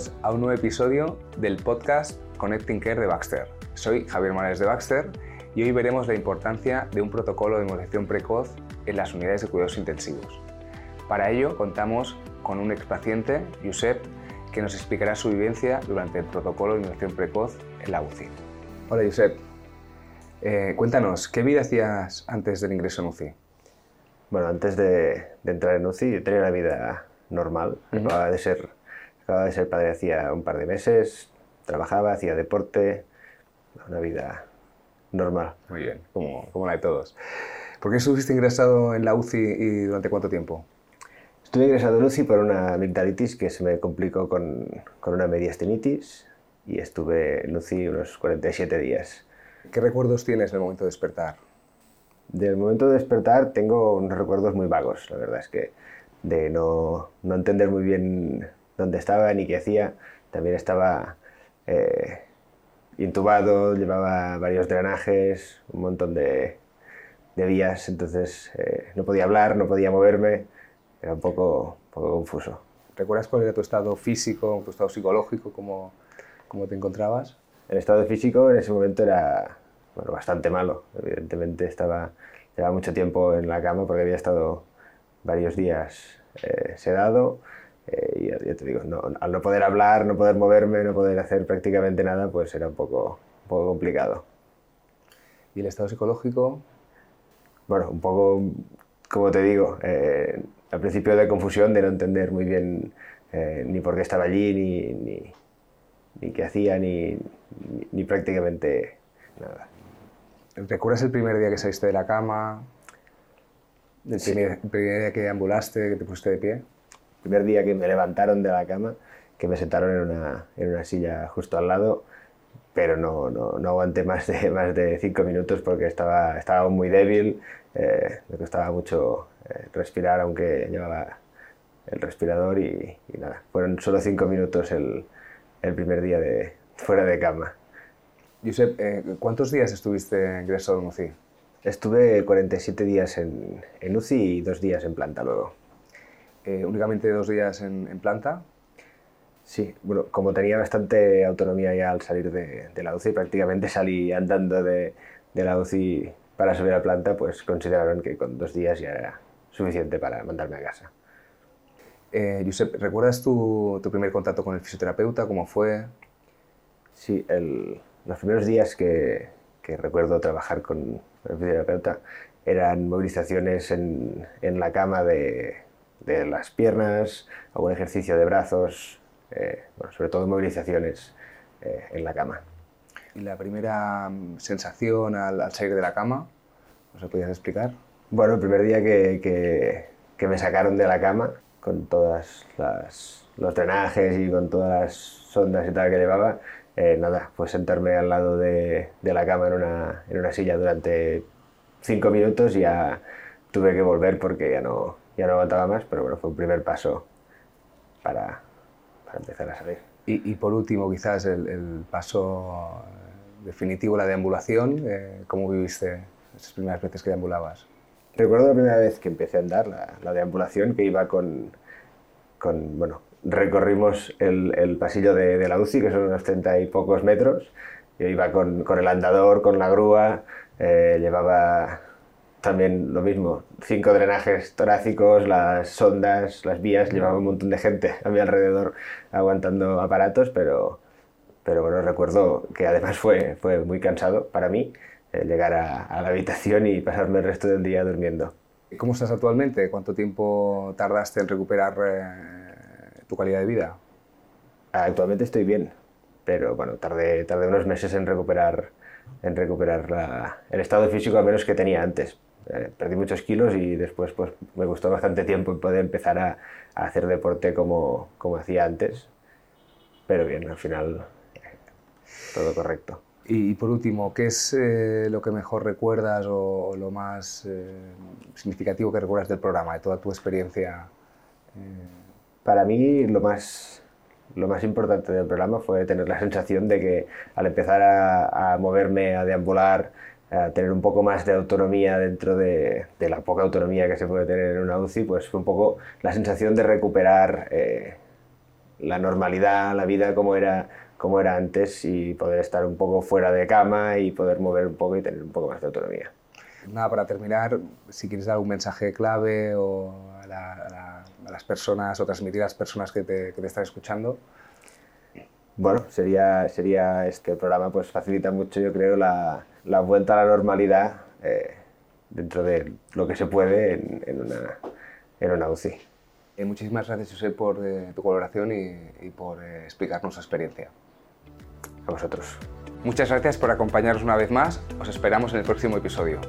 Bienvenidos a un nuevo episodio del podcast Connecting Care de Baxter. Soy Javier Morales de Baxter y hoy veremos la importancia de un protocolo de inmunización precoz en las unidades de cuidados intensivos. Para ello contamos con un expaciente, Josep, que nos explicará su vivencia durante el protocolo de inmunización precoz en la UCI. Hola Josep, eh, cuéntanos, ¿qué vida hacías antes del ingreso en UCI? Bueno, antes de, entrar en UCI tenía una vida normal, acababa de ser Acababa de ser padre hacía un par de meses, trabajaba, hacía deporte, una vida normal. Muy bien, como, como la de todos. ¿Por qué estuviste ingresado en la UCI y durante cuánto tiempo? Estuve ingresado en UCI por una amigdalitis que se me complicó con, con una mediastinitis y estuve en UCI unos 47 días. ¿Qué recuerdos tienes del momento de despertar? Del momento de despertar tengo unos recuerdos muy vagos, la verdad es que de no, no entender muy bien dónde estaba ni qué hacía. También estaba eh, intubado, llevaba varios drenajes, un montón de, vías, entonces eh, no podía hablar, no podía moverme, era un poco, poco confuso. ¿Recuerdas cuál era tu estado físico, tu estado psicológico, cómo, cómo te encontrabas? El estado físico en ese momento era bueno, bastante malo. Evidentemente estaba, llevaba mucho tiempo en la cama porque había estado varios días eh, sedado eh, y ya, te digo, al no poder hablar, no poder moverme, no poder hacer prácticamente nada, pues era un poco, un poco complicado. ¿Y el estado psicológico? Bueno, un poco, como te digo, eh, al principio de confusión, de no entender muy bien eh, ni por qué estaba allí, ni, ni, ni qué hacía, ni, ni, prácticamente nada. ¿Recuerdas el primer día que saliste de la cama? ¿El, primer, el primer día que ambulaste, que te pusiste de pie? Primer día que me levantaron de la cama, que me sentaron en una, en una silla justo al lado, pero no, no, no, aguanté más de, más de cinco minutos porque estaba, estaba muy débil, eh, me costaba mucho eh, respirar aunque llevaba el respirador y, nada, fueron solo cinco minutos el, el, primer día de, fuera de cama. Josep, eh, ¿cuántos días estuviste ingresado en UCI? Estuve 47 días en, en UCI y dos días en planta luego. Eh, únicamente dos días en, planta. Sí, bueno, como tenía bastante autonomía ya al salir de, la UCI, prácticamente salí andando de, la UCI para subir a planta, pues consideraron que con dos días ya era suficiente para mandarme a casa. Eh, Josep, ¿recuerdas tu, primer contacto con el fisioterapeuta? ¿Cómo fue? Sí, los primeros días que, recuerdo trabajar con el fisioterapeuta eran movilizaciones en la cama de, de las piernas, algún ejercicio de brazos, eh, bueno, sobre todo movilizaciones eh, en la cama. ¿Y la primera mm, sensación al, salir de la cama? ¿Nos lo podías explicar? Bueno, el primer día que, que, me sacaron de la cama, con todos los drenajes y con todas las sondas y tal que llevaba, eh, nada, pues sentarme al lado de, de la cama en una, en una, silla durante cinco minutos y ya tuve que volver porque ya no, ya no aguantaba más, pero bueno, fue un primer paso para, para empezar a salir. Y, y por último, quizás el, el, paso definitivo, la deambulación, eh, ¿cómo viviste esas primeras veces que deambulabas? Recuerdo la primera vez que empecé a andar, la, la deambulación, que iba con, con, bueno, recorrimos el, el pasillo de, de, la UCI, que son unos 30 y pocos metros, yo iba con, con el andador, con la grúa, eh, llevaba también lo mismo, cinco drenajes torácicos, las sondas, las vías, llevaba un montón de gente a mi alrededor aguantando aparatos, pero, pero bueno, recuerdo que además fue, fue muy cansado para mí eh, llegar a, la habitación y pasarme el resto del día durmiendo. ¿Cómo estás actualmente? ¿Cuánto tiempo tardaste en recuperar eh, tu calidad de vida? Actualmente estoy bien, pero bueno, tardé, tardé unos meses en recuperar, en recuperar el estado físico al menos que tenía antes eh, perdí muchos kilos y después pues, me gustó bastante tiempo poder empezar a, hacer deporte como, como, hacía antes. Pero bien, al final eh, todo correcto. Y, por último, ¿qué es eh, lo que mejor recuerdas o, lo más significativo que recuerdas del programa, de toda tu experiencia? Para mí lo más, lo más importante del programa fue tener la sensación de que al empezar a, a moverme, a deambular, tener un poco más de autonomía dentro de, la poca autonomía que se puede tener en una UCI, pues fue un poco la sensación de recuperar eh, la normalidad, la vida como era, como era antes y poder estar un poco fuera de cama y poder mover un poco y tener un poco más de autonomía. Nada, para terminar, si quieres dar un mensaje clave o a, las personas o transmitir a las personas que te, que te están escuchando. Bueno, sería, sería este programa pues facilita mucho, yo creo, la, la vuelta a la normalidad eh, dentro de lo que se puede en, en, una, en una UCI. Eh, muchísimas gracias, José, por eh, tu colaboración y, y por explicarnos su experiencia. A vosotros. Muchas gracias por acompañarnos una vez más. Os esperamos en el próximo episodio.